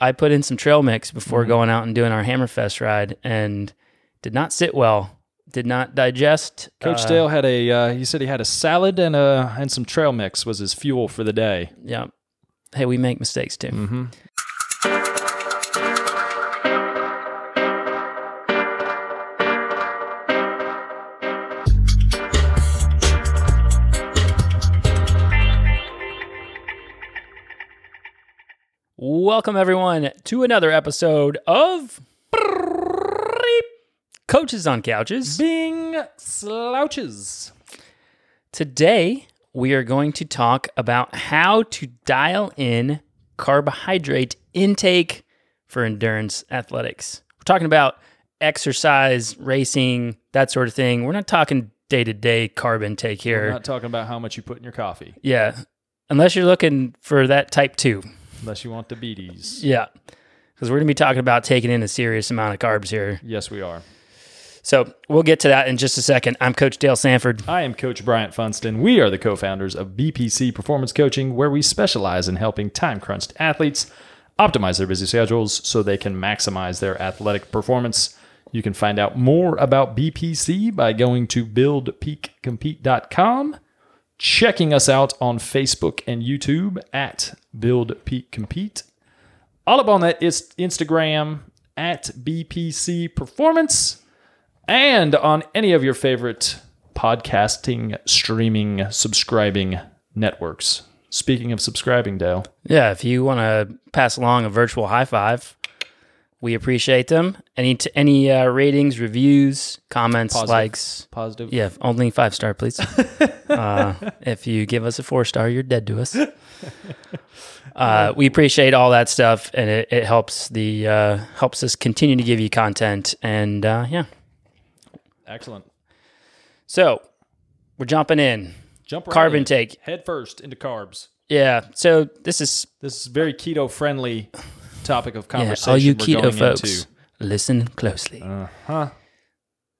I put in some trail mix before going out and doing our Hammerfest ride, and did not sit well. Did not digest. Coach uh, Dale had a. Uh, he said he had a salad and a and some trail mix was his fuel for the day. Yeah. Hey, we make mistakes too. Mm-hmm. Welcome everyone to another episode of Coaches on Couches. Bing slouches. Today we are going to talk about how to dial in carbohydrate intake for endurance athletics. We're talking about exercise, racing, that sort of thing. We're not talking day-to-day carb intake here. We're not talking about how much you put in your coffee, yeah. Unless you're looking for that type 2. Unless you want the beaties. Yeah. Because we're going to be talking about taking in a serious amount of carbs here. Yes, we are. So we'll get to that in just a second. I'm Coach Dale Sanford. I am Coach Bryant Funston. We are the co-founders of BPC Performance Coaching, where we specialize in helping time-crunched athletes optimize their busy schedules so they can maximize their athletic performance. You can find out more about BPC by going to buildpeakcompete.com, checking us out on Facebook and YouTube at Build Peak Compete. All up on that is Instagram at BPC Performance and on any of your favorite podcasting, streaming, subscribing networks. Speaking of subscribing, Dale, Yeah, if you want to pass along a virtual high five, we appreciate them. Any t- any uh, ratings, reviews, comments, Positive. likes. positive. Yeah, only five star, please. uh, if you give us a four star, you're dead to us. Uh, we appreciate all that stuff, and it, it helps the uh, helps us continue to give you content. And uh, yeah, Excellent. so we're jumping in Jump right carb in. intake. Head first into carbs. Yeah, so this is This is very keto friendly topic of conversation. yeah, conversation. all you we're keto going folks, Into. listen closely. Uh-huh.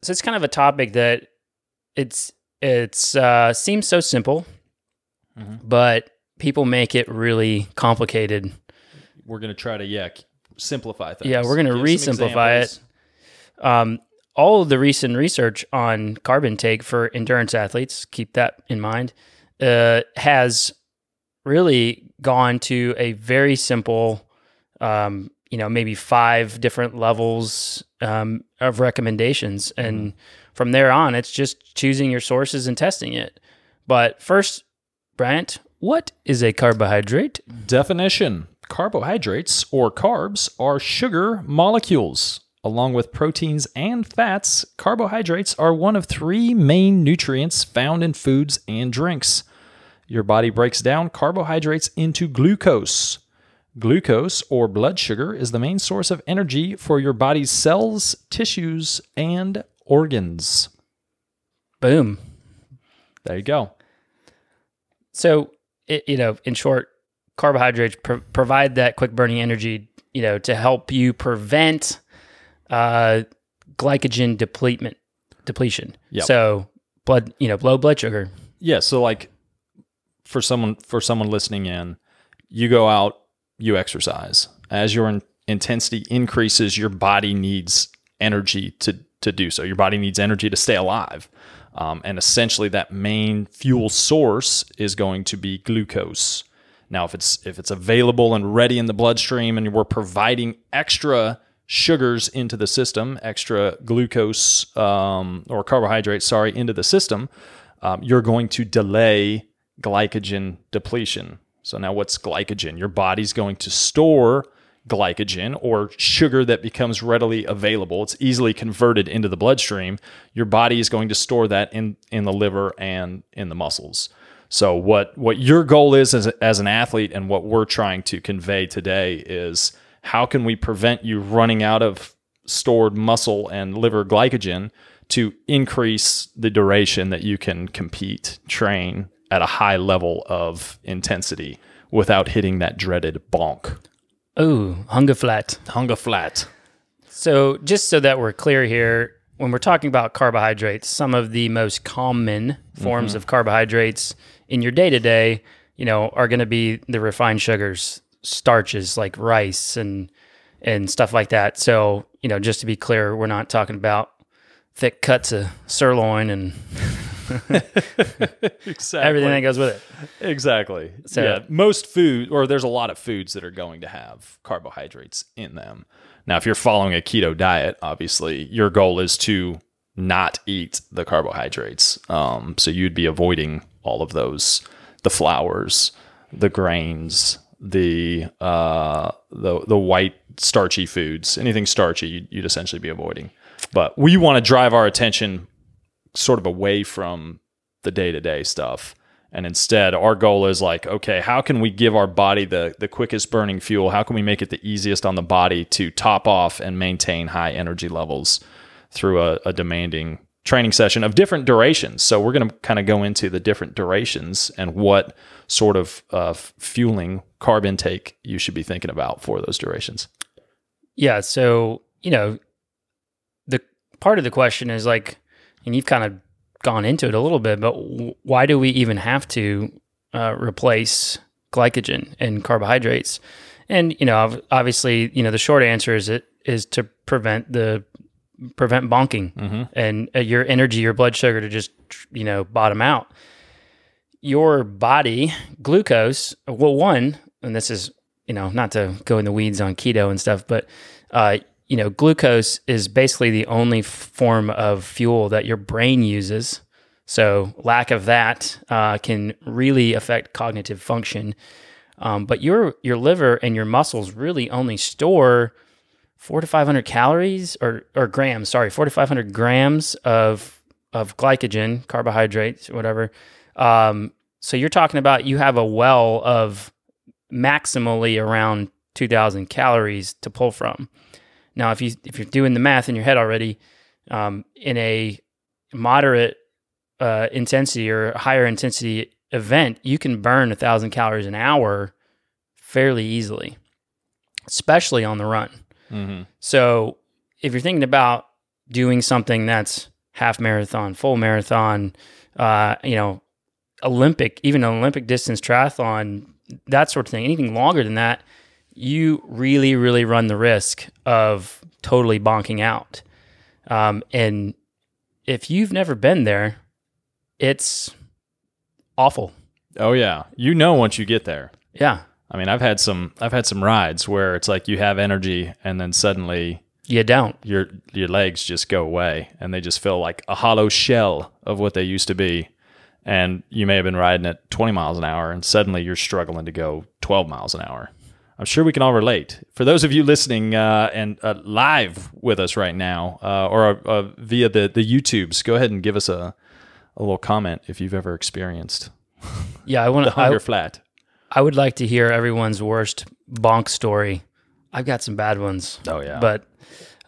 so it's kind of a topic that it's it's uh, seems so simple, Mhm. but people make it really complicated. We're going to try to, yeah, simplify things. Yeah, we're gonna Give some re-simplify it. Um, all of the recent research on carb intake for endurance athletes, keep that in mind, uh, has really gone to a very simple, um, you know, maybe five different levels um, of recommendations. And from there on, it's just choosing your sources and testing it. But first, Bryant, what is a carbohydrate? Definition Carbohydrates, or carbs, are sugar molecules. Along with proteins and fats, carbohydrates are one of three main nutrients found in foods and drinks. Your body breaks down carbohydrates into glucose. Glucose, or blood sugar, is the main source of energy for your body's cells, tissues, and organs. Boom. There you go. So, it, you know, in short, carbohydrates pro- provide that quick burning energy, you know, to help you prevent uh, glycogen depletion. Depletion. Yep. So, blood, you know, low blood sugar. Yeah, so like for someone for someone listening in, you go out, you exercise. As your in- intensity increases, your body needs energy to to do so. Your body needs energy to stay alive. Um, and essentially that main fuel source is going to be glucose. Now if it's if it's available and ready in the bloodstream and we're providing extra sugars into the system, extra glucose um, or carbohydrates, sorry, into the system, um, you're going to delay glycogen depletion. So now what's glycogen? Your body's going to store glycogen or sugar that becomes readily available. It's easily converted into the bloodstream. Your body is going to store that in in the liver and in the muscles. So what what your goal is as, a, as an athlete and what we're trying to convey today is how can we prevent you running out of stored muscle and liver glycogen to increase the duration that you can compete, train at a high level of intensity without hitting that dreaded bonk. Oh, hunger flat. Hunger flat. So, just so that we're clear here, when we're talking about carbohydrates, some of the most common forms mm-hmm. of carbohydrates in your day to day, you know, are going to be the refined sugars. starches like rice and and stuff like that. So you know, just to be clear, we're not talking about thick cuts of sirloin and exactly. everything that goes with it. Exactly. So- yeah, most food, or there's a lot of foods that are going to have carbohydrates in them. Now, if you're following a keto diet, obviously your goal is to not eat the carbohydrates. Um, so you'd be avoiding all of those, the flours, the grains, the uh, the the white starchy foods, anything starchy, you'd, you'd essentially be avoiding. But we want to drive our attention sort of away from the day to day stuff. And instead, our goal is like, okay, how can we give our body the, the quickest burning fuel? How can we make it the easiest on the body to top off and maintain high energy levels through a, a demanding training session of different durations? So, we're going to kind of go into the different durations and what sort of uh, fueling carb intake you should be thinking about for those durations. Yeah. So, you know, the part of the question is like, and you've kind of gone into it a little bit, but why do we even have to uh, replace glycogen and carbohydrates? And, you know, obviously, you know, the short answer is it is to prevent the prevent bonking and uh, your energy, your blood sugar to just, you know, bottom out. Your body, glucose, well, one, and this is, you know, not to go in the weeds on keto and stuff, but, uh, you know, glucose is basically the only form of fuel that your brain uses. So, lack of that uh, can really affect cognitive function. Um, but your your liver and your muscles really only store four to five hundred calories or or grams. Sorry, four to five hundred grams of of glycogen, carbohydrates, whatever. Um, so you're talking about you have a well of maximally around two thousand calories to pull from. Now, if you if you're doing the math in your head already, um, in a moderate uh, intensity or higher intensity event, you can burn a thousand calories an hour fairly easily, especially on the run. Mm-hmm. So if you're thinking about doing something that's half marathon, full marathon, uh, you know, Olympic, even an Olympic distance triathlon, that sort of thing, anything longer than that, you really, really run the risk of totally bonking out. Um, and if you've never been there, it's awful. Oh yeah, you know once you get there. Yeah. I mean, I've had some I've had some rides where it's like you have energy and then suddenly You don't. your your legs just go away and they just feel like a hollow shell of what they used to be. And you may have been riding at 20 miles an hour and suddenly you're struggling to go 12 miles an hour. I'm sure we can all relate. For those of you listening uh, and uh, live with us right now uh, or uh, via the, the YouTubes, go ahead and give us a, a little comment if you've ever experienced Yeah, I want to. I, hunger flat. I would like to hear everyone's worst bonk story. I've got some bad ones. Oh, yeah. But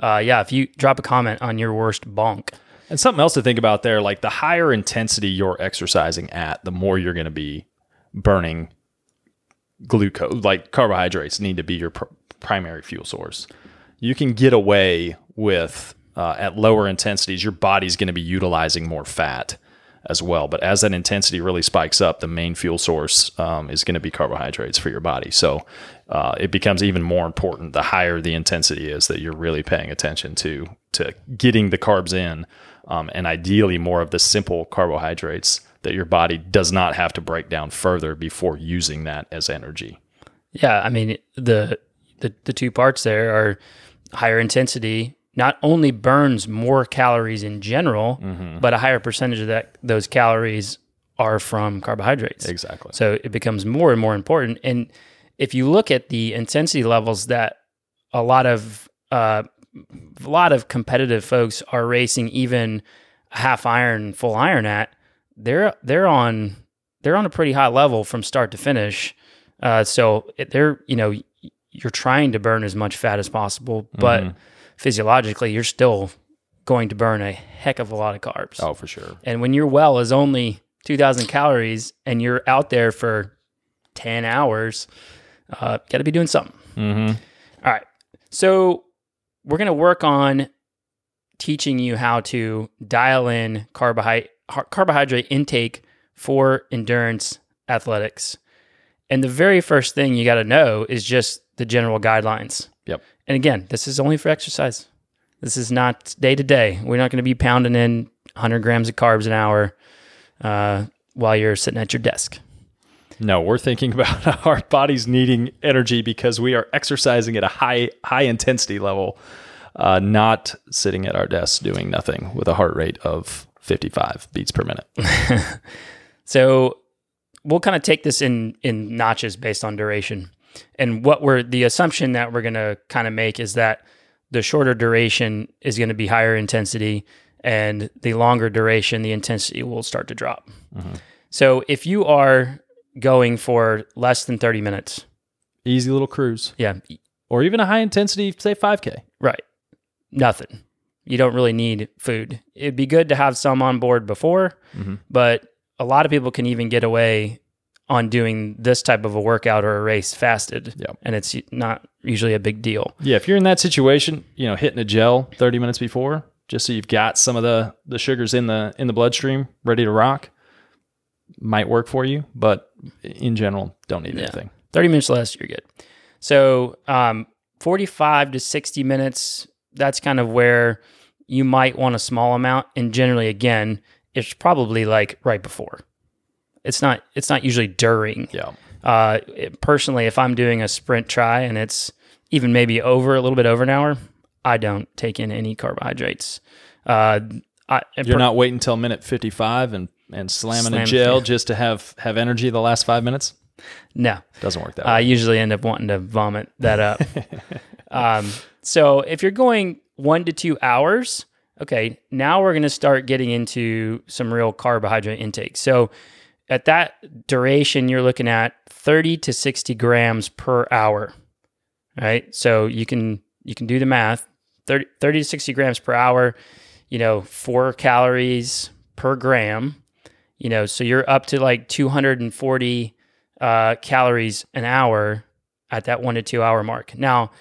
uh, yeah, if you drop a comment on your worst bonk, And something else to think about there, like the higher intensity you're exercising at, the more you're going to be burning glucose. Like carbohydrates need to be your pr- primary fuel source. You can get away with uh, at lower intensities, your body's going to be utilizing more fat as well. But as that intensity really spikes up, the main fuel source um, is going to be carbohydrates for your body. So uh, it becomes even more important the higher the intensity is that you're really paying attention to to getting the carbs in, um, and ideally more of the simple carbohydrates that your body does not have to break down further before using that as energy. yeah, I mean the the the two parts there are higher intensity not only burns more calories in general, Mm-hmm. but a higher percentage of that those calories are from carbohydrates. Exactly. So it becomes more and more important. And if you look at the intensity levels that a lot of uh, a lot of competitive folks are racing, even half iron, full iron at, they're they're on they're on a pretty high level from start to finish. Uh, so they're you know you're trying to burn as much fat as possible, but Mm-hmm. physiologically you're still going to burn a heck of a lot of carbs. Oh, for sure. And when your well is only 2,000 calories and you're out there for 10 hours, uh, got to be doing something. Mm-hmm. All right. So we're going to work on teaching you how to dial in carbohydrate, carbohydrate intake for endurance athletics. And the very first thing you got to know is just the general guidelines. Yep. And again, this is only for exercise. This is not day to day. We're not going to be pounding in 100 grams of carbs an hour uh, while you're sitting at your desk. No, we're thinking about our bodies needing energy because we are exercising at a high high intensity level, uh, not sitting at our desks doing nothing with a heart rate of 55 beats per minute. So we'll kind of take this in in notches based on duration. And what we're the assumption that we're going to kind of make is that the shorter duration is going to be higher intensity and the longer duration the intensity will start to drop. Mm-hmm. So if you are going for less than 30 minutes, Easy little cruise, yeah, or even a high intensity, say 5K. Right. Nothing. You don't really need food. It'd be good to have some on board before, Mhm. but a lot of people can even get away on doing this type of a workout or a race fasted. Yep. And it's not usually a big deal. Yeah, if you're in that situation, you know, hitting a gel 30 minutes before, just so you've got some of the the sugars in the in the bloodstream ready to rock, might work for you. But in general, don't need Yeah. anything. 30 minutes less, you're good. So, um, 45 to 60 minutes, that's kind of where you might want a small amount. And generally, again, it's probably like right before. It's not. It's not usually during. Yeah. Uh, it- personally, if I'm doing a sprint tri and it's even maybe over a little bit over an hour, I don't take in any carbohydrates. Uh, I, You're not waiting until minute 55 and and slamming Slam- a gel yeah. just to have have energy the last five minutes. no. Doesn't work that way. I usually end up wanting to vomit that up. um, so if you're going one to two hours, okay, now we're going to start getting into some real carbohydrate intake. So at that duration, you're looking at 30 to 60 grams per hour, right? So you can you can do the math. 30, 30 to 60 grams per hour, you know, four calories per gram, you know, so you're up to like 240 uh, calories an hour at that one to two hour mark. Now,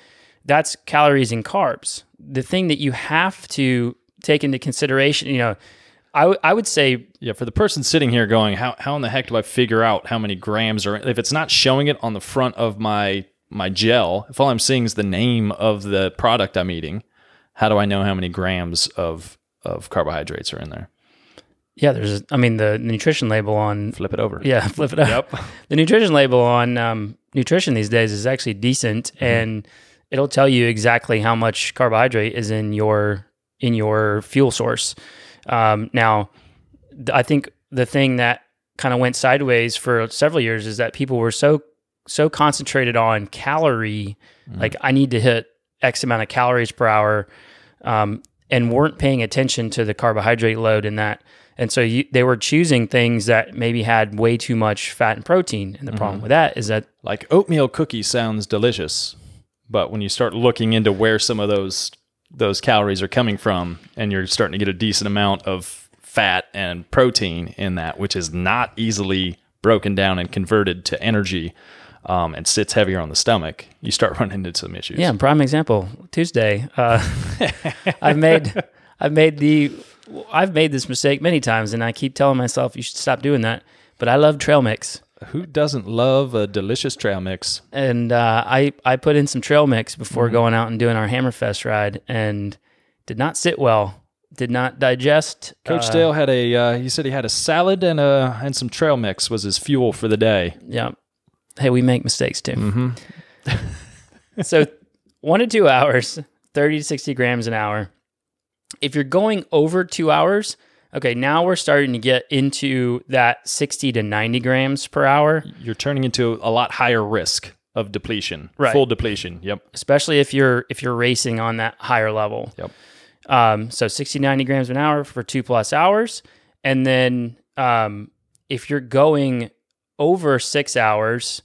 that's calories and carbs. The thing that you have to take into consideration, you know, I, w- I would say, Yeah, for the person sitting here going, how how in the heck do I figure out how many grams are if it's not showing it on the front of my my gel, if all I'm seeing is the name of the product I'm eating, how do I know how many grams of of carbohydrates are in there? yeah, there's, I mean, the nutrition label on, Flip it over. yeah, flip it up. yep. The nutrition label on um, nutrition these days is actually decent, and it'll tell you exactly how much carbohydrate is in your in your fuel source. Um, now, I think the thing that kind of went sideways for several years is that people were so so concentrated on calorie, like I need to hit X amount of calories per hour, um, and weren't paying attention to the carbohydrate load in that. And so you, they were choosing things that maybe had way too much fat and protein. And the problem with that is that Like oatmeal cookie sounds delicious, but when you start looking into where some of those those calories are coming from, and you're starting to get a decent amount of fat and protein in that, which is not easily broken down and converted to energy, um, and sits heavier on the stomach, you start running into some issues. Yeah, prime example. Tuesday, uh, I've made, I've made the, I've made this mistake many times, and I keep telling myself you should stop doing that. But I love trail mix, Who doesn't love a delicious trail mix? and uh, I I put in some trail mix before Mm-hmm. going out and doing our Hammerfest ride, and did not sit well. Did not digest. Coach uh, Dale had a. Uh, he said he had a salad and a and some trail mix was his fuel for the day. Yeah. Hey, we make mistakes too. Mm-hmm. so one to two hours, 30 to 60 grams an hour. If you're going over two hours, okay, now we're starting to get into that 60 to 90 grams per hour, You're turning into a lot higher risk of depletion. Right. Full depletion. Yep. especially if you're if you're racing on that higher level. Yep. Um, so 60, 90 grams an hour for two plus hours. And then um, if you're going over six hours,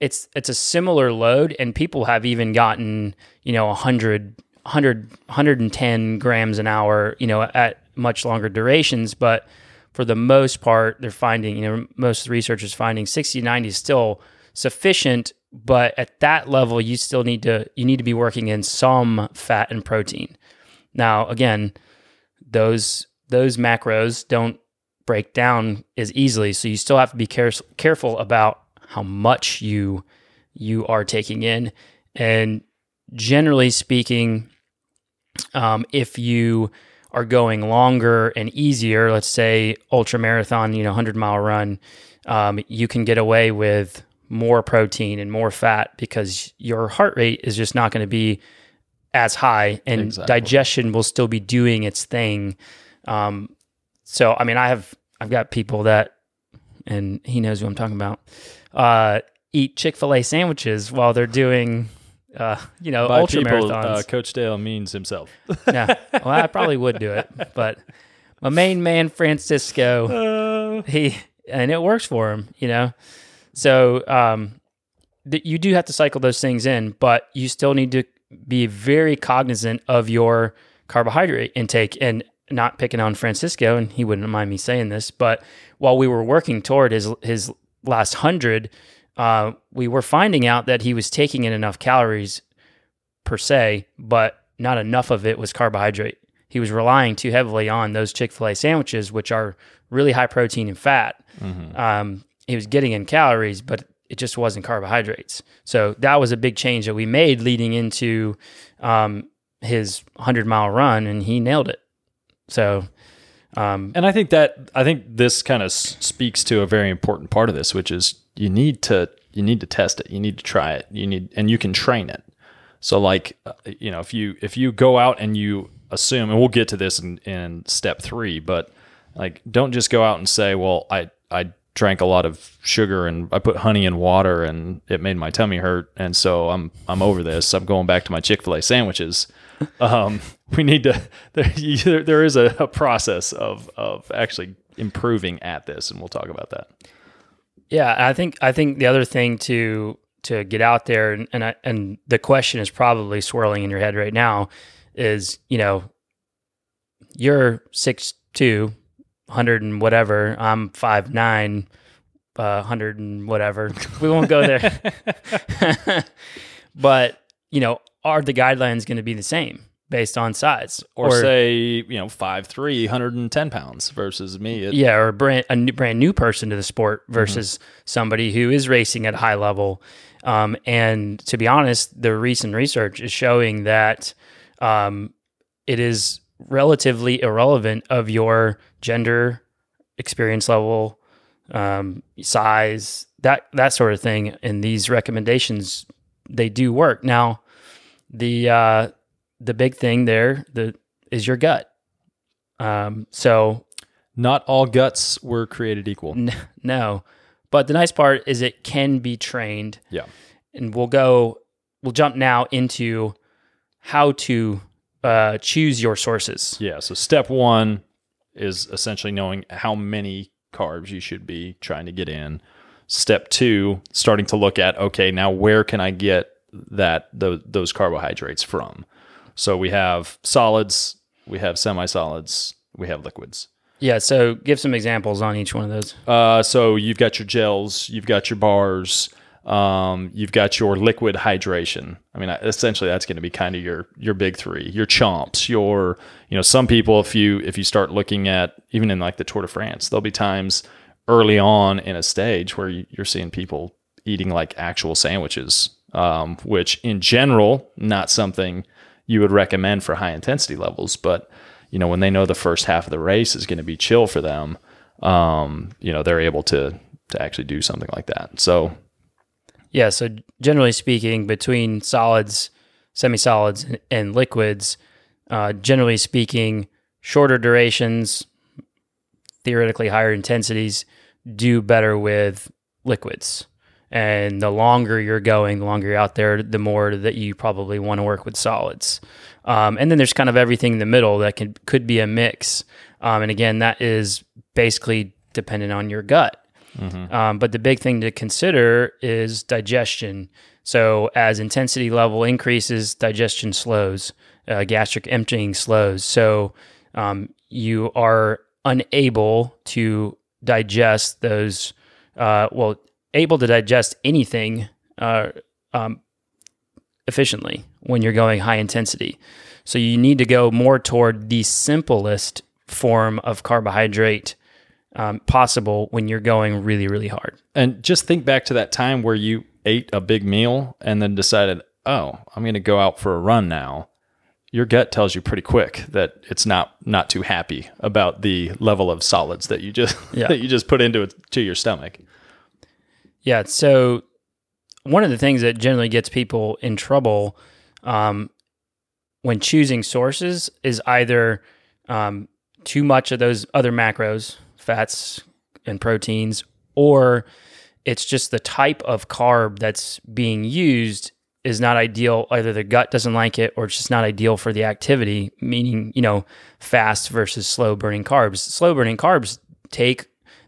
it's it's a similar load, and people have even gotten you know 100, 100 110 grams an hour, you know, at much longer durations. But for the most part, they're finding, you know, most researchers finding 60, 90 is still sufficient. But at that level, you still need to you need to be working in some fat and protein. Now, again, those those macros don't break down as easily, so you still have to be care- careful about how much you you are taking in. And generally speaking, um, if you are going longer and easier, let's say ultra marathon, you know, 100 mile run, um, you can get away with more protein and more fat because your heart rate is just not going to be as high and Exactly. digestion will still be doing its thing. Um, so, I mean, I have, I've got people that, and he knows who I'm talking about, uh, eat Chick fil A sandwiches while they're doing, uh, you know, By ultra people, marathons. uh, Coach Dale means himself. yeah. Well, I probably would do it, but my main man, Francisco, he, and it works for him, you know? So, um, th- you do have to cycle those things in, but you still need to be very cognizant of your carbohydrate intake and not picking on Francisco, and he wouldn't mind me saying this, but while we were working toward his his last hundred, uh, we were finding out that he was taking in enough calories per se, but not enough of it was carbohydrate. He was relying too heavily on those Chick Fil A sandwiches, which are really high protein and fat. Um, he was getting in calories, but it just wasn't carbohydrates. So that was a big change that we made leading into um, his 100 mile run, and he nailed it. So, um, And I think that I think this kind of s- speaks to a very important part of this, which is you need to you need to test it, you need to try it, you need and you can train it. So like uh, you know if you if you go out and you assume, and we'll get to this in, in step three, but like don't just go out and say, well I I drank a lot of sugar and I put honey in water and it made my tummy hurt and so I'm I'm over this. I'm going back to my Chick Fil A sandwiches um, we need to there, there is a, a process of of actually improving at this and we'll talk about that Yeah, I think I think the other thing to to get out there and and, I, and the question is probably swirling in your head right now is you know you're six two, hundred and whatever. I'm five nine, uh, hundred and whatever. We won't go there. but you know, are the guidelines going to be the same based on size or, say you know five three 110 pounds versus me at, yeah, or a brand a new, brand new person to the sport versus somebody who is racing at a high level. Um, and to be honest, the recent research is showing that um, it is relatively irrelevant of your gender, experience level, um, size, that that sort of thing. And these recommendations they do work. Now, the uh, the big thing there the is your gut. Um, so not all guts were created equal N- no. But the nice part is it can be trained. yeah And we'll go, we'll jump now into how to uh, choose your sources. yeah so step one is essentially knowing how many carbs you should be trying to get in step two starting to look at okay now where can i get that those, those carbohydrates from so we have solids we have semi-solids we have liquids Yeah. So give some examples on each one of those. Uh, so you've got your gels, you've got your bars, um, you've got your liquid hydration. I mean, essentially, that's going to be kind of your your big three. Your chomps, your you know, some people, if you if you start looking at even in like the Tour de France, there'll be times early on in a stage where you- you're seeing people eating like actual sandwiches, um, which in general not something you would recommend for high intensity levels, but you know when they know the first half of the race is going to be chill for them, um, you know they're able to to actually do something like that. So Yeah. So generally speaking, between solids, semi solids, and, liquids, uh, generally speaking, shorter durations, theoretically higher intensities, do better with liquids. And the longer you're going, the longer you're out there, the more that you probably want to work with solids. Um, and then there's kind of everything in the middle that can could be a mix. Um, and again, that is basically dependent on your gut. Um, but the big thing to consider is digestion. So as intensity level increases, digestion slows, uh, gastric emptying slows. So um, you are unable to digest those, uh, well, able to digest anything uh, um, efficiently when you're going high intensity. So you need to go more toward the simplest form of carbohydrate um, possible when you're going really, really hard. And just think back to that time where you ate a big meal and then decided, oh, I'm going to go out for a run now. Your gut tells you pretty quick that it's not not too happy about the level of solids that you just Yeah. that you just put into it to your stomach. Yeah. So one of the things that generally gets people in trouble um, when choosing sources is either um, too much of those other macros, fats and proteins, or it's just the type of carb that's being used is not ideal. Either the gut doesn't like it or it's just not ideal for the activity, meaning, you know, fast versus slow burning carbs. Slow burning carbs take,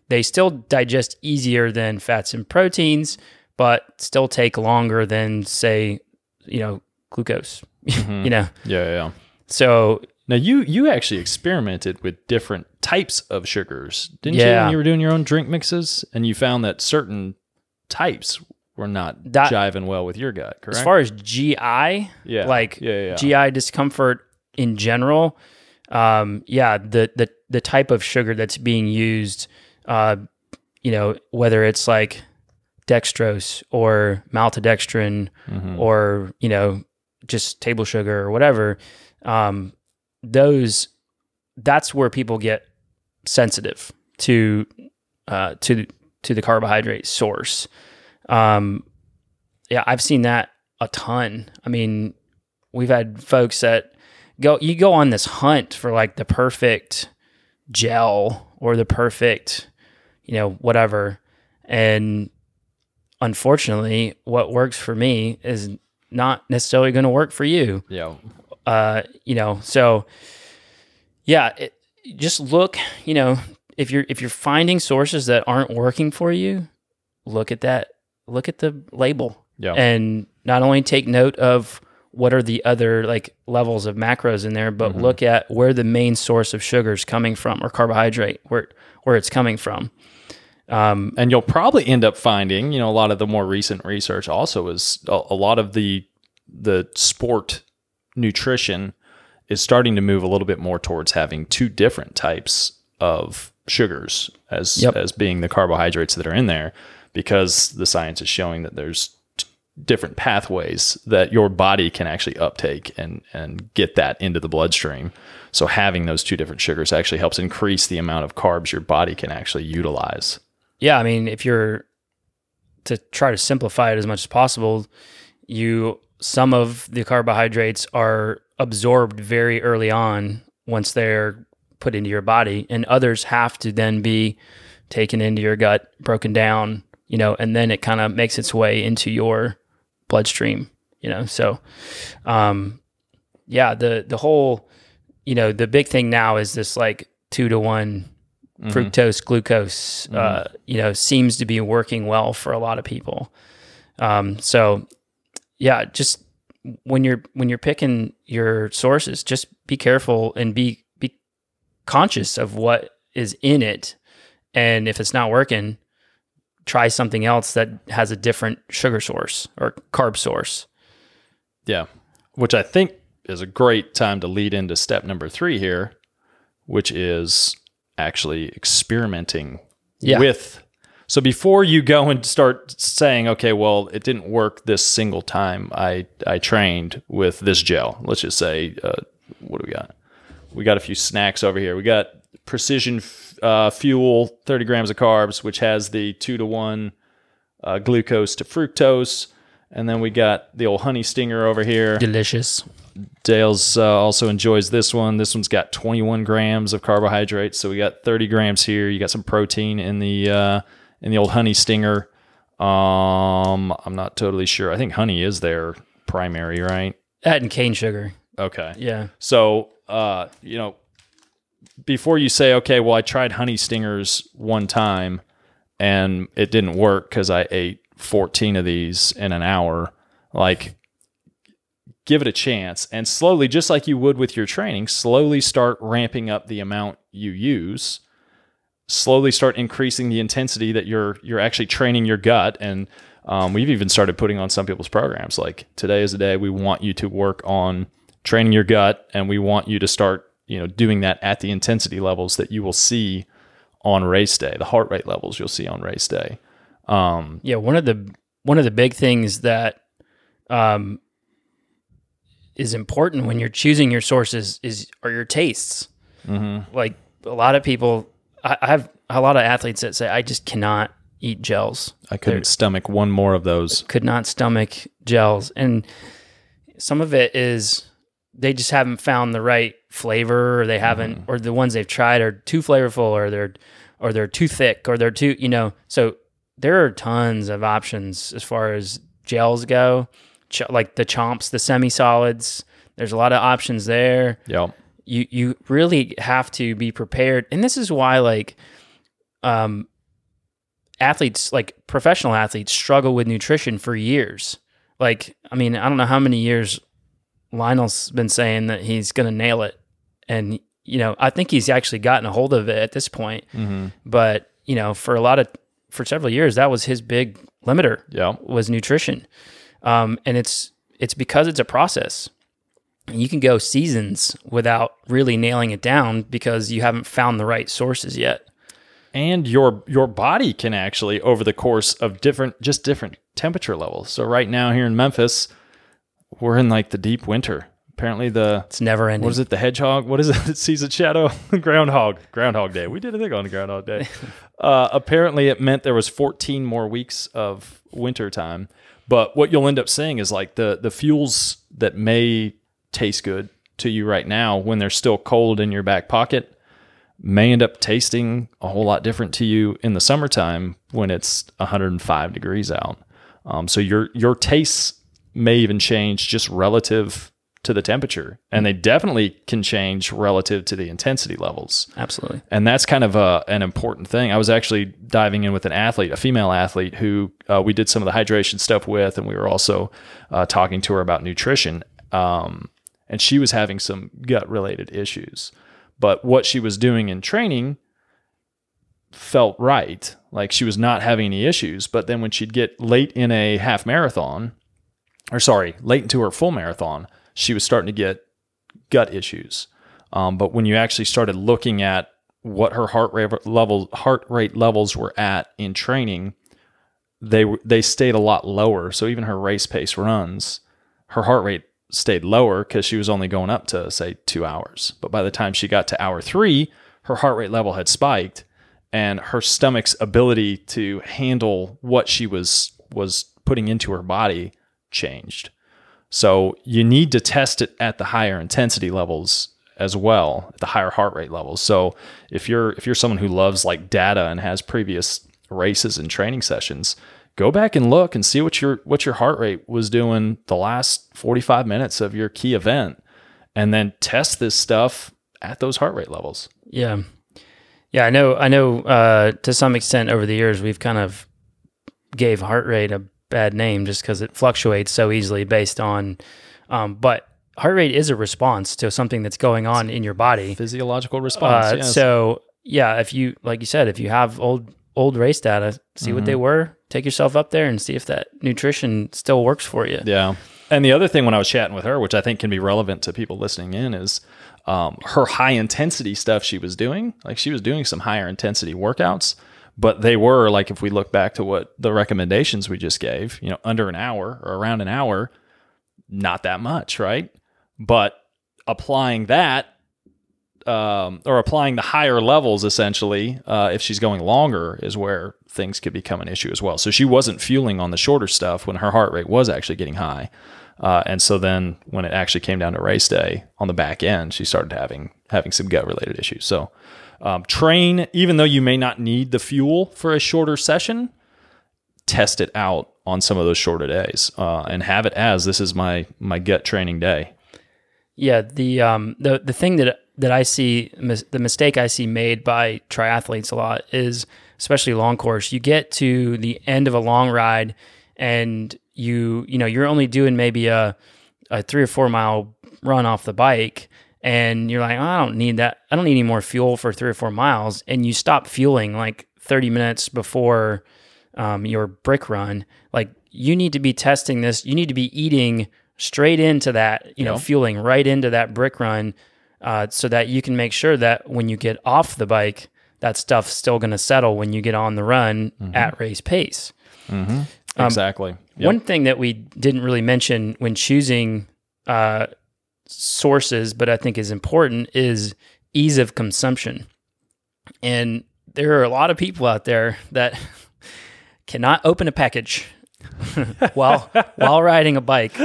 they still digest easier than fats and proteins, but still take longer than, say, you know, glucose, you know. Yeah, yeah. yeah. So Now you you actually experimented with different types of sugars, didn't you? When you were doing your own drink mixes, and you found that certain types were not That- jiving well with your gut. Correct. as far as GI, yeah. like yeah, yeah, yeah. GI discomfort in general, um, yeah, the the the type of sugar that's being used, uh, you know, whether it's like dextrose or maltodextrin Mhm. or you know just table sugar or whatever, um, those that's where people get sensitive to uh, to to the carbohydrate source. Um, yeah, I've seen that a ton. I mean, we've had folks that go you go on this hunt for like the perfect gel or the perfect, you know, whatever. And unfortunately, what works for me is not necessarily going to work for you. yeah. Uh, you know, so yeah, it, just look, you know, if you're if you're finding sources that aren't working for you, look at that look at the label Yeah. and not only take note of what are the other like levels of macros in there, but look at where the main source of sugar is coming from or carbohydrate, where where it's coming from. Um, and you'll probably end up finding, you know, a lot of the more recent research also is a, a lot of the the sport nutrition is starting to move a little bit more towards having two different types of sugars as Yep. as being the carbohydrates that are in there because the science is showing that there's t- different pathways that your body can actually uptake and and get that into the bloodstream. So having those two different sugars actually helps increase the amount of carbs your body can actually utilize. Yeah, I mean, if you're to try to simplify it as much as possible, you some of the carbohydrates are absorbed very early on once they're put into your body, and others have to then be taken into your gut, broken down, you know, and then it kind of makes its way into your bloodstream, you know. So, um, yeah, the the whole, you know, the big thing now is this like two to one fructose glucose uh, you know seems to be working well for a lot of people. Um, so yeah just when you're when you're picking your sources just be careful and be be conscious of what is in it. And if it's not working try something else that has a different sugar source or carb source. Yeah. Which I think is a great time to lead into step number three here, which is actually experimenting Yeah. with. So before you go and start saying, okay, well, it didn't work this single time I, I trained with this gel. Let's just say, uh, what do we got? We got a few snacks over here. We got Precision uh, Fuel, 30 grams of carbs, which has the two to one uh, glucose to fructose. And then we got the old honey stinger over here. delicious Dale's uh, also enjoys this one. This one's got 21 grams of carbohydrates, so we got 30 grams here. You got some protein in the uh, in the old honey stinger. Um, I'm not totally sure. I think honey is their primary, right? that and cane sugar Okay. yeah So, uh, you know, before you say, okay, well, I tried honey stingers one time and it didn't work because I ate 14 of these in an hour, like, give it a chance and slowly, just like you would with your training, slowly start ramping up the amount you use. Slowly start increasing the intensity that you're you're actually training your gut, and um, we've even started putting on some people's programs. Like today is the day we want you to work on training your gut and we want you to start you know doing that at the intensity levels that you will see on race day, the heart rate levels you'll see on race day. Um, Yeah, one of the one of the big things that um, is important when you're choosing your sources is are your tastes. Mm-hmm. Like a lot of people, I, I have a lot of athletes that say I just cannot eat gels. I couldn't stomach one more of those. Could not stomach gels, and some of it is they just haven't found the right flavor, or they haven't, mm-hmm. or the ones they've tried are too flavorful, or they're or they're too thick, or they're too, you know. So there are tons of options as far as gels go, Ch- like the chomps, the semi solids. There's a lot of options there. Yeah. you you really have to be prepared. And this is why like um athletes like professional athletes struggle with nutrition for years. Like i mean i don't know how many years lionel's been saying that he's going to nail it. And you know i think he's actually gotten a hold of it at this point. But you know for a lot of for several years that was his big limiter Yeah. was nutrition um, and it's it's because it's a process you can go seasons without really nailing it down because you haven't found the right sources yet. and your your body can actually over the course of different just different temperature levels. So right now here in Memphis, we're in like the deep winter. Apparently the It's never ending. what is it? The hedgehog? What is it that sees a shadow? Groundhog. Groundhog Day. We did a thing on Groundhog Day. uh, apparently, it meant there was 14 more weeks of winter time. But what you'll end up seeing is like the the fuels that may taste good to you right now when they're still cold in your back pocket may end up tasting a whole lot different to you in the summertime when it's 105 degrees out. Um, so your your tastes may even change just relative to the temperature, and they definitely can change relative to the intensity levels. Absolutely. And that's kind of a, an important thing. I was actually diving in with an athlete, a female athlete, who uh, we did some of the hydration stuff with, and we were also uh, talking to her about nutrition. Um, and she was having some gut related issues. But what she was doing in training felt right. Like she was not having any issues. But then when she'd get late in a half marathon, or sorry, late into her full marathon, she was starting to get gut issues. Um, but when you actually started looking at what her heart rate level heart rate levels were at in training, they they stayed a lot lower. So even her race pace runs, her heart rate stayed lower because she was only going up to say two hours. But by the time she got to hour three, her heart rate level had spiked, and her stomach's ability to handle what she was was putting into her body changed. So you need to test it at the higher intensity levels as well, at the higher heart rate levels. So if you're if you're someone who loves like data and has previous races and training sessions, go back and look and see what your what your heart rate was doing the last 45 minutes of your key event and then test this stuff at those heart rate levels. Yeah. Yeah, I know I know uh, to some extent over the years we've kind of gave heart rate a bad name just because it fluctuates so easily based on um, but heart rate is a response to something that's going on in your body. Physiological response. Uh, yes. So yeah, if you like you said, if you have old old race data, see what they Mm-hmm. were, take yourself up there and see if that nutrition still works for you. Yeah. And the other thing when I was chatting with her, which I think can be relevant to people listening in, is um, her high intensity stuff she was doing. Like she was doing some higher intensity workouts, but they were like, if we look back to what the recommendations we just gave, you know, under an hour or around an hour, not that much, right? But applying that um, or applying the higher levels essentially, uh, if she's going longer, is where things could become an issue as well. So she wasn't fueling on the shorter stuff when her heart rate was actually getting high. Uh, and so then when it actually came down to race day on the back end, she started having having some gut related issues. So um, train, even though you may not need the fuel for a shorter session, test it out on some of those shorter days uh, and have it as this is my my gut training day. Yeah, the um the the thing that that I see mis- the mistake I see made by triathletes a lot is especially long course. You get to the end of a long ride and you you know you're only doing maybe a a 3 or 4 mile run off the bike and you're like, oh, I don't need that. I don't need any more fuel for 3 or 4 miles and you stop fueling like 30 minutes before um, your brick run. Like you need to be testing this. You need to be eating straight into that, you know, fueling right into that brick run, uh, so that you can make sure that when you get off the bike, that stuff's still going to settle when you get on the run at race pace. Exactly. Yep. One thing that we didn't really mention when choosing uh, sources, but I think is important, is ease of consumption. And there are a lot of people out there that cannot open a package while while riding a bike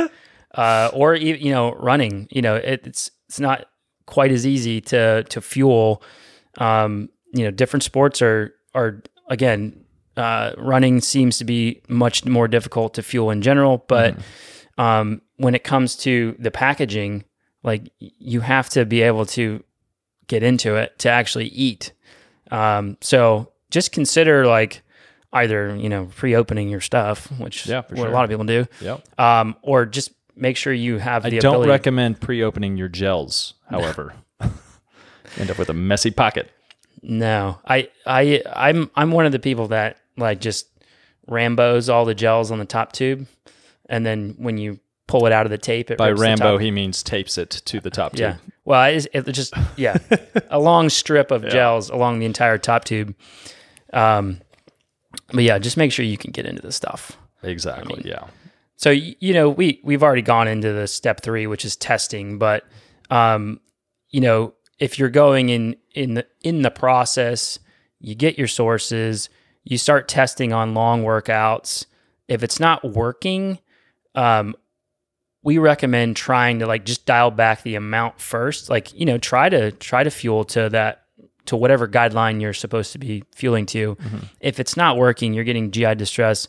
uh, or you know running. You know, it, it's it's not quite as easy to to fuel. Um, you know, different sports are are again uh, running seems to be much more difficult to fuel in general, but um, when it comes to the packaging, like you have to be able to get into it to actually eat. Um, so just consider like either you know pre-opening your stuff, which Yeah, what sure. a lot of people do, Yep. um, or just make sure you have I don't ability. recommend pre-opening your gels. However, end up with a messy pocket. No, I, I, I'm, I'm one of the people that like just Rambo's all the gels on the top tube, and then when you pull it out of the tape, it By Rambo, he means tapes it to the top yeah. tube. Well, it's it just yeah, a long strip of gels along the entire top tube. Um, but yeah, just make sure you can get into the stuff. Exactly. yeah. So you know, we we've already gone into the step three, which is testing. But um, you know, if you're going in in the in the process, you get your sources, you start testing on long workouts. If it's not working, um, we recommend trying to like just dial back the amount first. Like you know, try to try to fuel to that to whatever guideline you're supposed to be fueling to. If it's not working, you're getting GI distress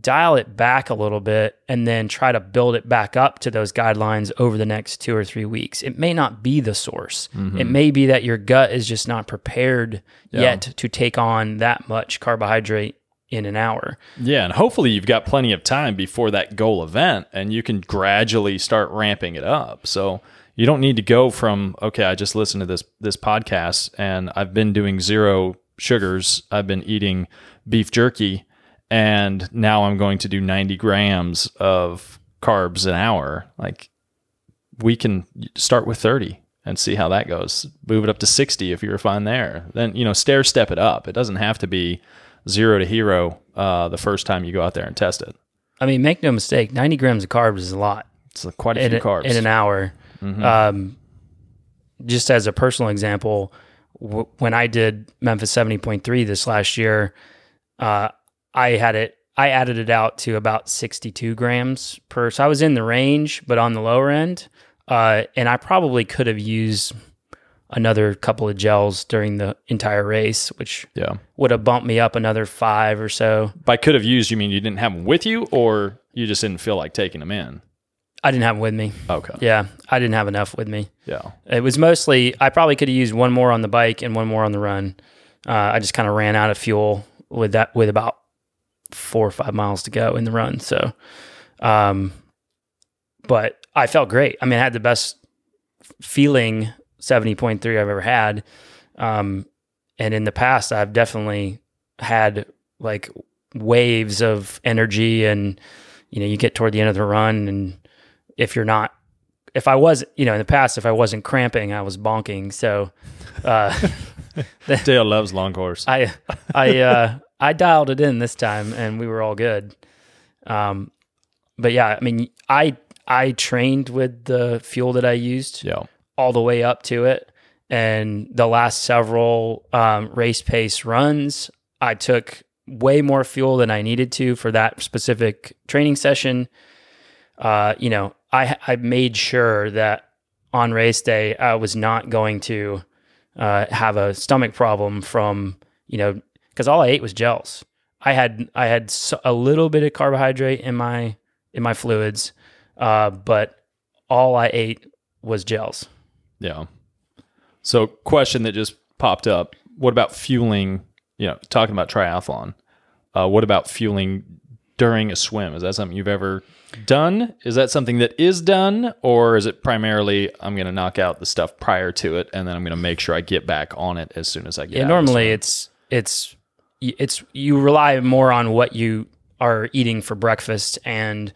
dial it back a little bit and then try to build it back up to those guidelines over the next two or three weeks. It may not be the source. Mm-hmm. It may be that your gut is just not prepared yet to take on that much carbohydrate in an hour. Yeah, and hopefully you've got plenty of time before that goal event and you can gradually start ramping it up. So you don't need to go from okay, I just listened to this this podcast and I've been doing zero sugars. I've been eating beef jerky and now I'm going to do 90 grams of carbs an hour. Like we can start with 30 and see how that goes. Move it up to 60 if you're fine there. Then, you know, stair step it up. It doesn't have to be zero to hero uh, the first time you go out there and test it. I mean, make no mistake, 90 grams of carbs is a lot It's quite a in, few a- carbs. in an hour. Um, just as a personal example, w- when I did Memphis 70.3 this last year, uh, I had it, I added it out to about 62 grams per. So I was in the range, but on the lower end. Uh, and I probably could have used another couple of gels during the entire race, which yeah. would have bumped me up another five or so. By could have used, you mean you didn't have them with you or you just didn't feel like taking them in? I didn't have them with me. Okay. Yeah, I didn't have enough with me. Yeah. It was mostly I probably could have used one more on the bike and one more on the run. Uh, I just kind of ran out of fuel with that with about four or five miles to go in the run. So, um, but I felt great. I mean, I had the best feeling seventy point three I've ever had. Um, and in the past, I've definitely had like waves of energy, and you know, you get toward the end of the run, and if you're not if I was, you know, in the past, if I wasn't cramping, I was bonking. So, uh, Dale loves long course. I, I, uh, I dialed it in this time, and we were all good. Um, but yeah, I mean, I, I trained with the fuel that I used yeah. all the way up to it, and the last several um, race pace runs, I took way more fuel than I needed to for that specific training session. Uh, you know, I I made sure that on race day I was not going to uh, have a stomach problem from you know because all I ate was gels. I had I had a little bit of carbohydrate in my in my fluids, uh, but all I ate was gels. Yeah. So, question that just popped up: What about fueling? You know, talking about triathlon. Uh, what about fueling during a swim? Is that something you've ever done? Is that something that is done, or is it primarily I'm going to knock out the stuff prior to it, and then I'm going to make sure I get back on it as soon as I get. Yeah, out of the normally it's it's it's you rely more on what you are eating for breakfast, and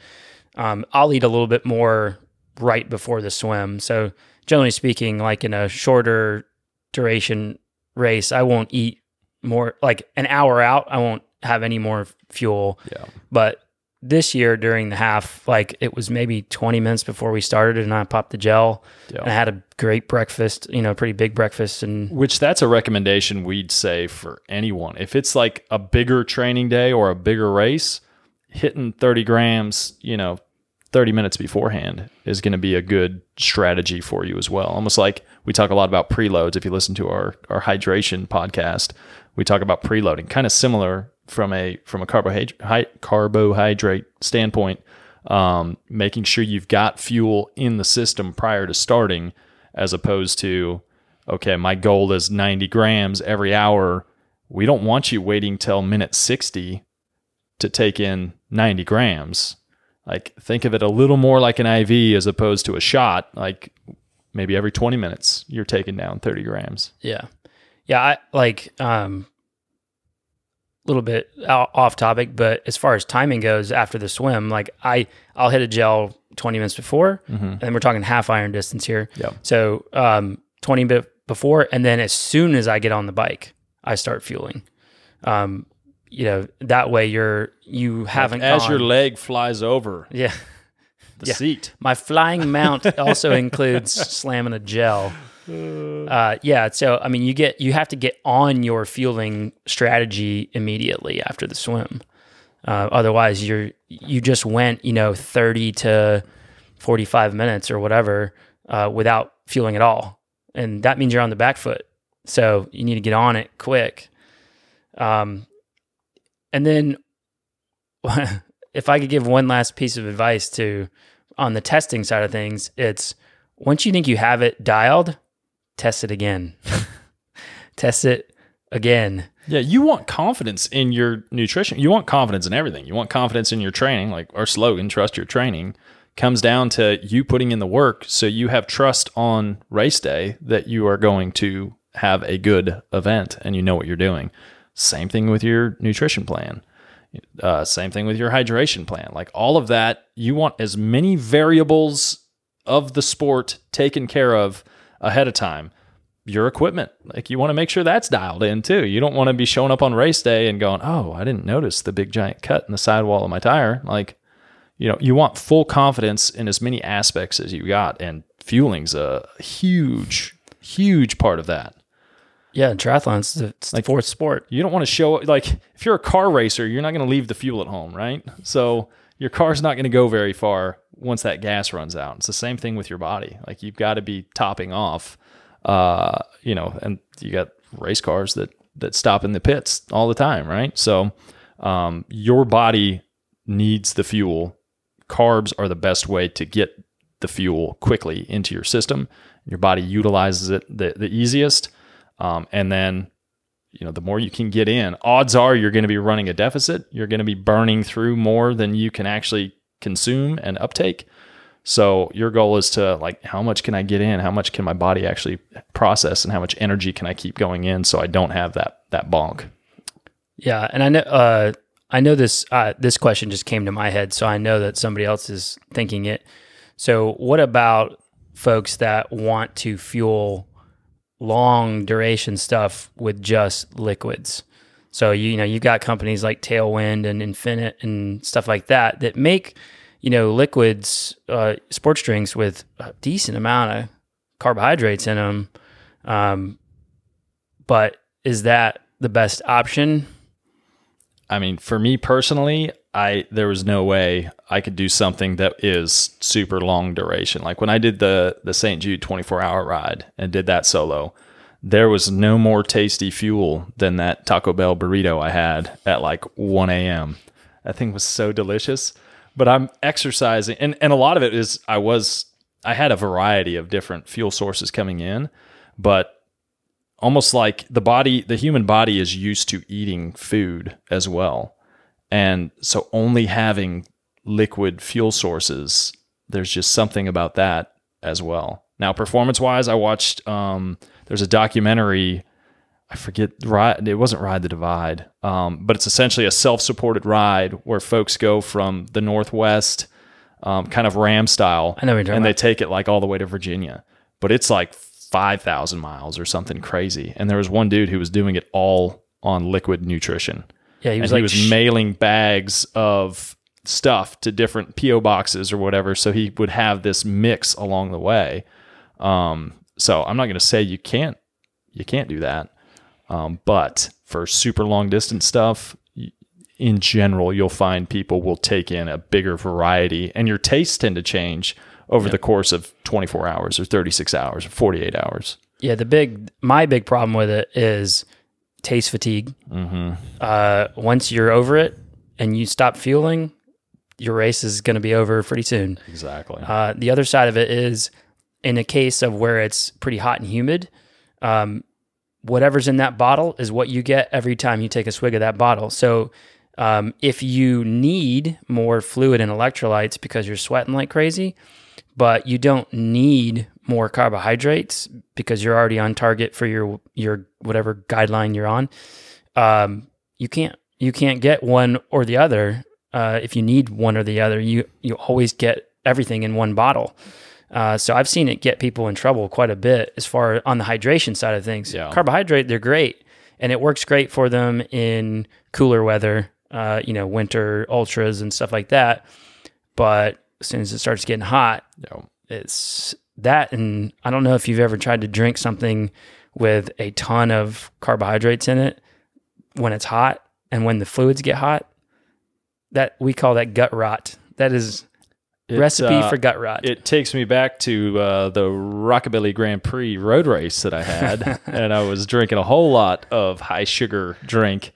um, I'll eat a little bit more right before the swim. So generally speaking, like in a shorter duration race, I won't eat more like an hour out. I won't have any more fuel. Yeah. But this year during the half, like it was maybe 20 minutes before we started, and I popped the gel Yeah. and I had a great breakfast, you know, pretty big breakfast. And Which that's a recommendation we'd say for anyone. If it's like a bigger training day or a bigger race, hitting 30 grams, you know, 30 minutes beforehand is going to be a good strategy for you as well. Almost like we talk a lot about preloads. If you listen to our, our hydration podcast, we talk about preloading, kind of similar from a from a carbohydrate carbohydrate standpoint. Um, making sure you've got fuel in the system prior to starting, as opposed to okay, my goal is 90 grams every hour. We don't want you waiting till minute 60 to take in 90 grams. Like, think of it a little more like an IV as opposed to a shot. Like, maybe every 20 minutes, you're taking down 30 grams. yeah, yeah, I like um, little bit off topic, but as far as timing goes, after the swim, like I I'll hit a gel 20 minutes before, and then we're talking half iron distance here. Yep. So um, 20 bit before, and then as soon as I get on the bike, I start fueling. Um, you know, that way you're you haven't As gone- your leg flies over yeah. the Yeah. seat. My flying mount also includes slamming a gel. Uh, yeah, so I mean, you get you have to get on your fueling strategy immediately after the swim. Uh, otherwise, you're you just went you know thirty to forty five minutes or whatever uh, without fueling at all, and that means you're on the back foot. So you need to get on it quick. Um, and then if I could give one last piece of advice to on the testing side of things, it's once you think you have it dialed, test it again. test it again. Yeah, you want confidence in your nutrition. You want confidence in everything. You want confidence in your training. Like our slogan, trust your training, comes down to you putting in the work so you have trust on race day that you are going to have a good event and you know what you're doing. Same thing with your nutrition plan. Uh, same thing with your hydration plan. Like all of that, you want as many variables of the sport taken care of ahead of time your equipment. Like you want to make sure that's dialed in too. You don't want to be showing up on race day and going, "Oh, I didn't notice the big giant cut in the sidewall of my tire." Like, you know, you want full confidence in as many aspects as you got, and fueling's a huge, huge part of that. Yeah, triathlon's the, it's the fourth sport. You don't want to show up like if you're a car racer, you're not going to leave the fuel at home, right? So your car's not going to go very far once that gas runs out. It's the same thing with your body. Like you've got to be topping off. Uh, you know, and you got race cars that that stop in the pits all the time, right? So um, your body needs the fuel. Carbs are the best way to get the fuel quickly into your system. Your body utilizes it the, the easiest. Um, and then you know the more you can get in odds are you're going to be running a deficit you're going to be burning through more than you can actually consume and uptake so your goal is to like how much can i get in how much can my body actually process and how much energy can i keep going in so i don't have that that bonk Yeah, and I know uh, I know this uh, this question just came to my head, so I know that somebody else is thinking it. So, what about folks that want to fuel long duration stuff with just liquids? So you, you know you've got companies like Tailwind and Infinit and stuff like that that make you know liquids, uh, sports drinks with a decent amount of carbohydrates in them. Um, but is that the best option? I mean, for me personally, I there was no way I could do something that is super long duration. Like when I did the the St. Jude 24 hour ride and did that solo, there was no more tasty fuel than that Taco Bell burrito I had at like 1 a.m. That thing was so delicious. But I'm exercising, and and a lot of it is I was I had a variety of different fuel sources coming in, but almost like the body the human body is used to eating food as well and so only having liquid fuel sources there's just something about that as well now performance wise i watched um there's a documentary i forget ride it wasn't ride the divide um, but it's essentially a self-supported ride where folks go from the northwest um, kind of RAAM style I know and they take it like all the way to virginia but it's like 5,000 miles or something crazy. And there was one dude who was doing it all on liquid nutrition. Yeah, he and was he was sh- mailing bags of stuff to different PO boxes or whatever. So he would have this mix along the way. Um, so I'm not going to say you can't you can't do that, um, but for super long distance stuff, in general, you'll find people will take in a bigger variety, and your tastes tend to change over the course of 24 hours or 36 hours or 48 hours. Yeah, the big my big problem with it is taste fatigue. Mm-hmm. Uh, once you're over it and you stop fueling, your race is going to be over pretty soon. Exactly. Uh, the other side of it is in a case of where it's pretty hot and humid, um, whatever's in that bottle is what you get every time you take a swig of that bottle. So um, if you need more fluid and electrolytes because you're sweating like crazy, but you don't need more carbohydrates because you're already on target for your your whatever guideline you're on, um, you can't you can't get one or the other. Uh, if you need one or the other, you you always get everything in one bottle. Uh, so I've seen it get people in trouble quite a bit as far on the hydration side of things. Yeah. Carbohydrate, they're great, and it works great for them in cooler weather, uh, you know, winter ultras and stuff like that. But as soon as it starts getting hot, Yeah. it's that and i don't know if you've ever tried to drink something with a ton of carbohydrates in it when it's hot and when the fluids get hot that we call that gut rot that is It, recipe uh, for gut rot It takes me back to uh, the Rockabilly Grand Prix road race that I had, and I was drinking a whole lot of high sugar drink,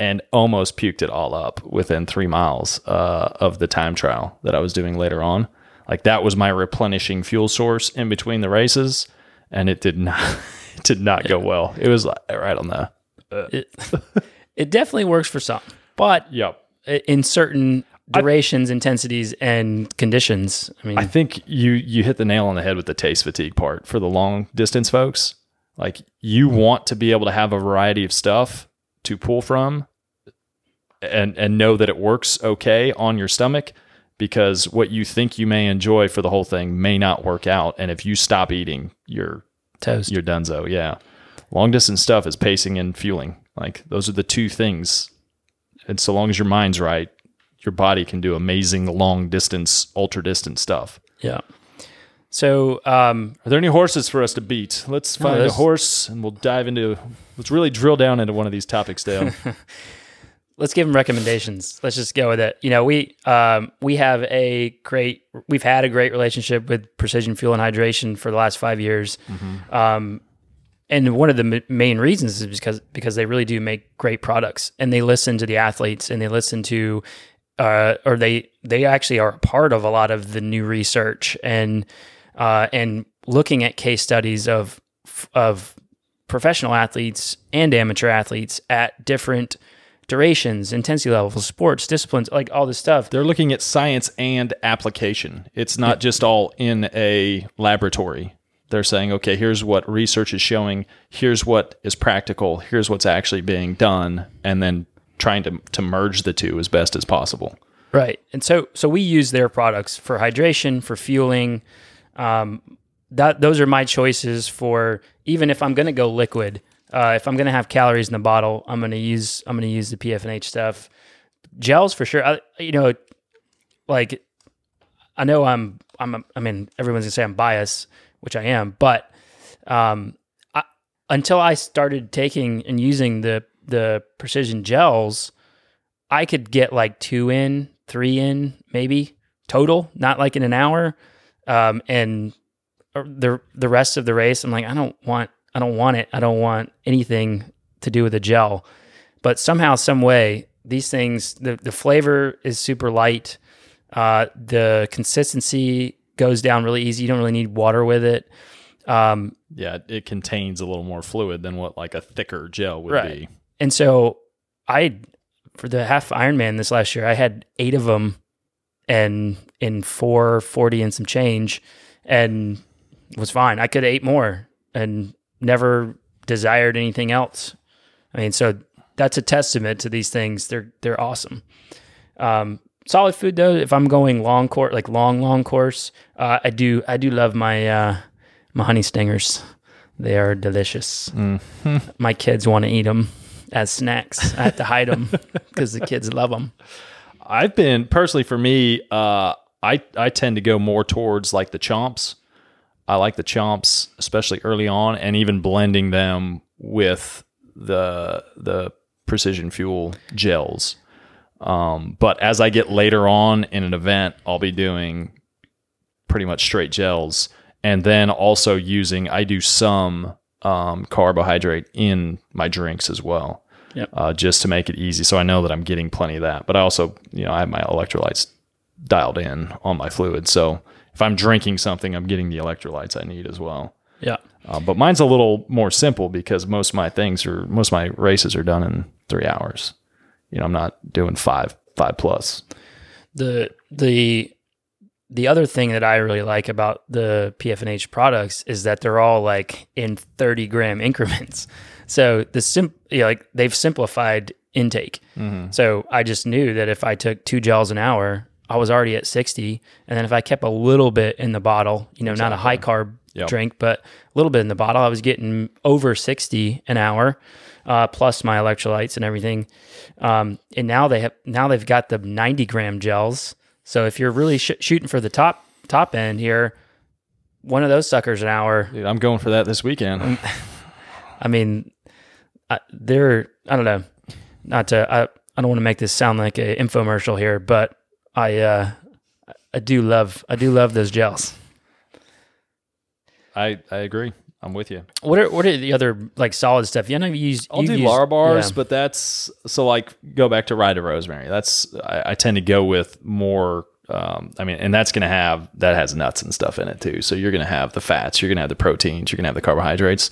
and almost puked it all up within three miles uh, of the time trial that I was doing later on. Like that was my replenishing fuel source in between the races, and it did not it did not go well. It was like right on the it, it definitely works for some but yep. I- in certain durations intensities and conditions i mean I think you you hit the nail on the head with the taste fatigue part for the long distance folks. Like you want to be able to have a variety of stuff to pull from and and know that it works okay on your stomach because what you think you may enjoy for the whole thing may not work out and if you stop eating you're toast you're donezo. Yeah. Long distance stuff is pacing and fueling. Like those are the two things. And so long as your mind's right, your body can do amazing long distance, ultra distance stuff. yeah so um Are there any horses for us to beat? Let's find a horse and we'll dive into. Let's really drill down into one of these topics, Dale. let's give them recommendations. Let's just go with it. You know, we um, we have a great, we've had a great relationship with Precision Fuel and Hydration for the last five years. Um, and one of the m- main reasons is because because they really do make great products, and they listen to the athletes, and they listen to, uh, or they they actually are a part of a lot of the new research and uh, and looking at case studies of of professional athletes and amateur athletes at different durations, intensity levels, sports, disciplines, like all this stuff. They're looking at science and application. It's not just all in a laboratory. They're saying, okay, here's what research is showing. Here's what is practical. Here's what's actually being done, and then trying to to merge the two as best as possible. Right. And so so we use their products for hydration, for fueling. Um, that those are my choices for even if I'm going to go liquid. Uh, if I'm going to have calories in the bottle, I'm going to use I'm going to use the PFNH stuff. Gels for sure. I, you know, like I know I'm I'm I mean everyone's gonna say I'm biased, which I am, but um, I, until I started taking and using the the precision gels, I could get like two in, three in, maybe total, not like in an hour. Um, and the the rest of the race, I'm like, I don't want, I don't want it. I don't want anything to do with the gel. But somehow, some way, these things, the the flavor is super light. Uh, the consistency goes down really easy. You don't really need water with it. Um, Yeah, it contains a little more fluid than what like a thicker gel would Right. be. And so I, for the half Ironman this last year, I had eight of them and in 440 and some change and was fine. I could have ate more and never desired anything else. I mean, so that's a testament to these things. They're, they're awesome. Um, solid food though, if I'm going long course, like long, long course, uh, I do, I do love my, uh, my honey stingers. They are delicious. My kids want to eat them as snacks. I have to hide them because the kids love them. I've been personally for me, uh, I I tend to go more towards like the chomps. I like the chomps, especially early on, and even blending them with the the precision fuel gels. Um, but as I get later on in an event, I'll be doing pretty much straight gels, and then also using I do some um, carbohydrate in my drinks as well Yep. uh, just to make it easy. So I know that I'm getting plenty of that. But I also, you know, I have my electrolytes dialed in on my fluid. So if I'm drinking something, I'm getting the electrolytes I need as well. Yeah. Uh, but mine's a little more simple because most of my things are most of my races are done in three hours. You know, I'm not doing five five plus. the the the other thing that I really like about the PFNH products is that they're all like in 30 gram increments. So the sim you know, like they've simplified intake. Mm-hmm. So I just knew that if I took two gels an hour, I was already at 60. And then if I kept a little bit in the bottle, you know, not a high carb Yep. drink, but a little bit in the bottle, I was getting over 60 an hour, uh, plus my electrolytes and everything. Um, and now they have now they've got the 90 gram gels. So if you're really sh- shooting for the top top end here, one of those suckers an hour. Dude, I'm going for that this weekend. I mean, I, they're I don't know, not to I, I don't want to make this sound like a infomercial here, but I uh, I do love I do love those gels. I I agree. I'm with you. What are what are the other like solid stuff? You know, you use I'll do used- Larabars, yeah. but that's so like go back to Ride to Rosemary. That's I, I tend to go with more. Um, I mean, and that's going to have that has nuts and stuff in it too. So you're going to have the fats, you're going to have the proteins, you're going to have the carbohydrates.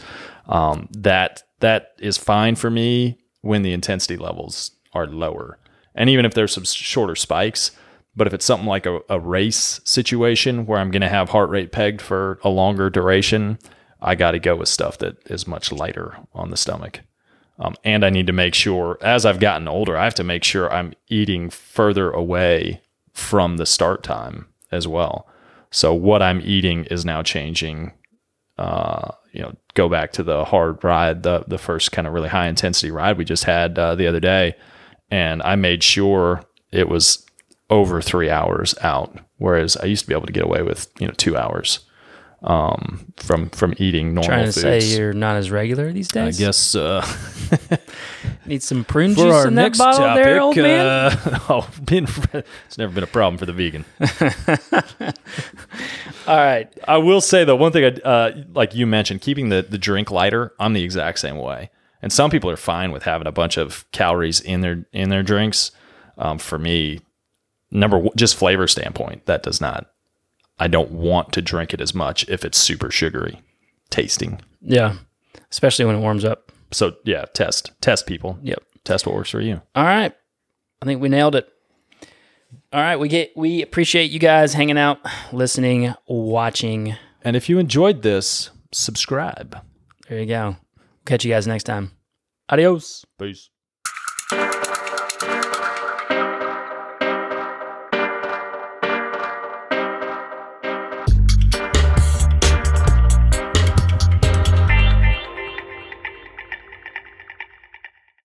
Um, that that is fine for me when the intensity levels are lower, and even if there's some shorter spikes. But if it's something like a, a race situation where I'm going to have heart rate pegged for a longer duration, I got to go with stuff that is much lighter on the stomach. Um, and I need to make sure, as I've gotten older, I have to make sure I'm eating further away from the start time as well. So what I'm eating is now changing. Uh, you know, go back to the hard ride, the the first kind of really high intensity ride we just had uh, the other day, and I made sure it was over three hours out, whereas I used to be able to get away with you know two hours um, from from eating normal trying to foods. say you're not as regular these days? I days. guess uh, Need some prune for juice our in that next bottle topic, there, old man. uh, oh, been, it's never been a problem for the vegan. All right, I will say though, one thing, I, uh, like you mentioned, keeping the the drink lighter. I'm the exact same way, and some people are fine with having a bunch of calories in their in their drinks. Um, for me, number one, just flavor standpoint, that does not. I don't want to drink it as much if it's super sugary tasting. yeah, especially when it warms up. So yeah, test test people. Yep. Test what works for you. All right. I think we nailed it. All right, we get we appreciate you guys hanging out, listening, watching. And if you enjoyed this, subscribe. There you go. Catch you guys next time. Adios. Peace.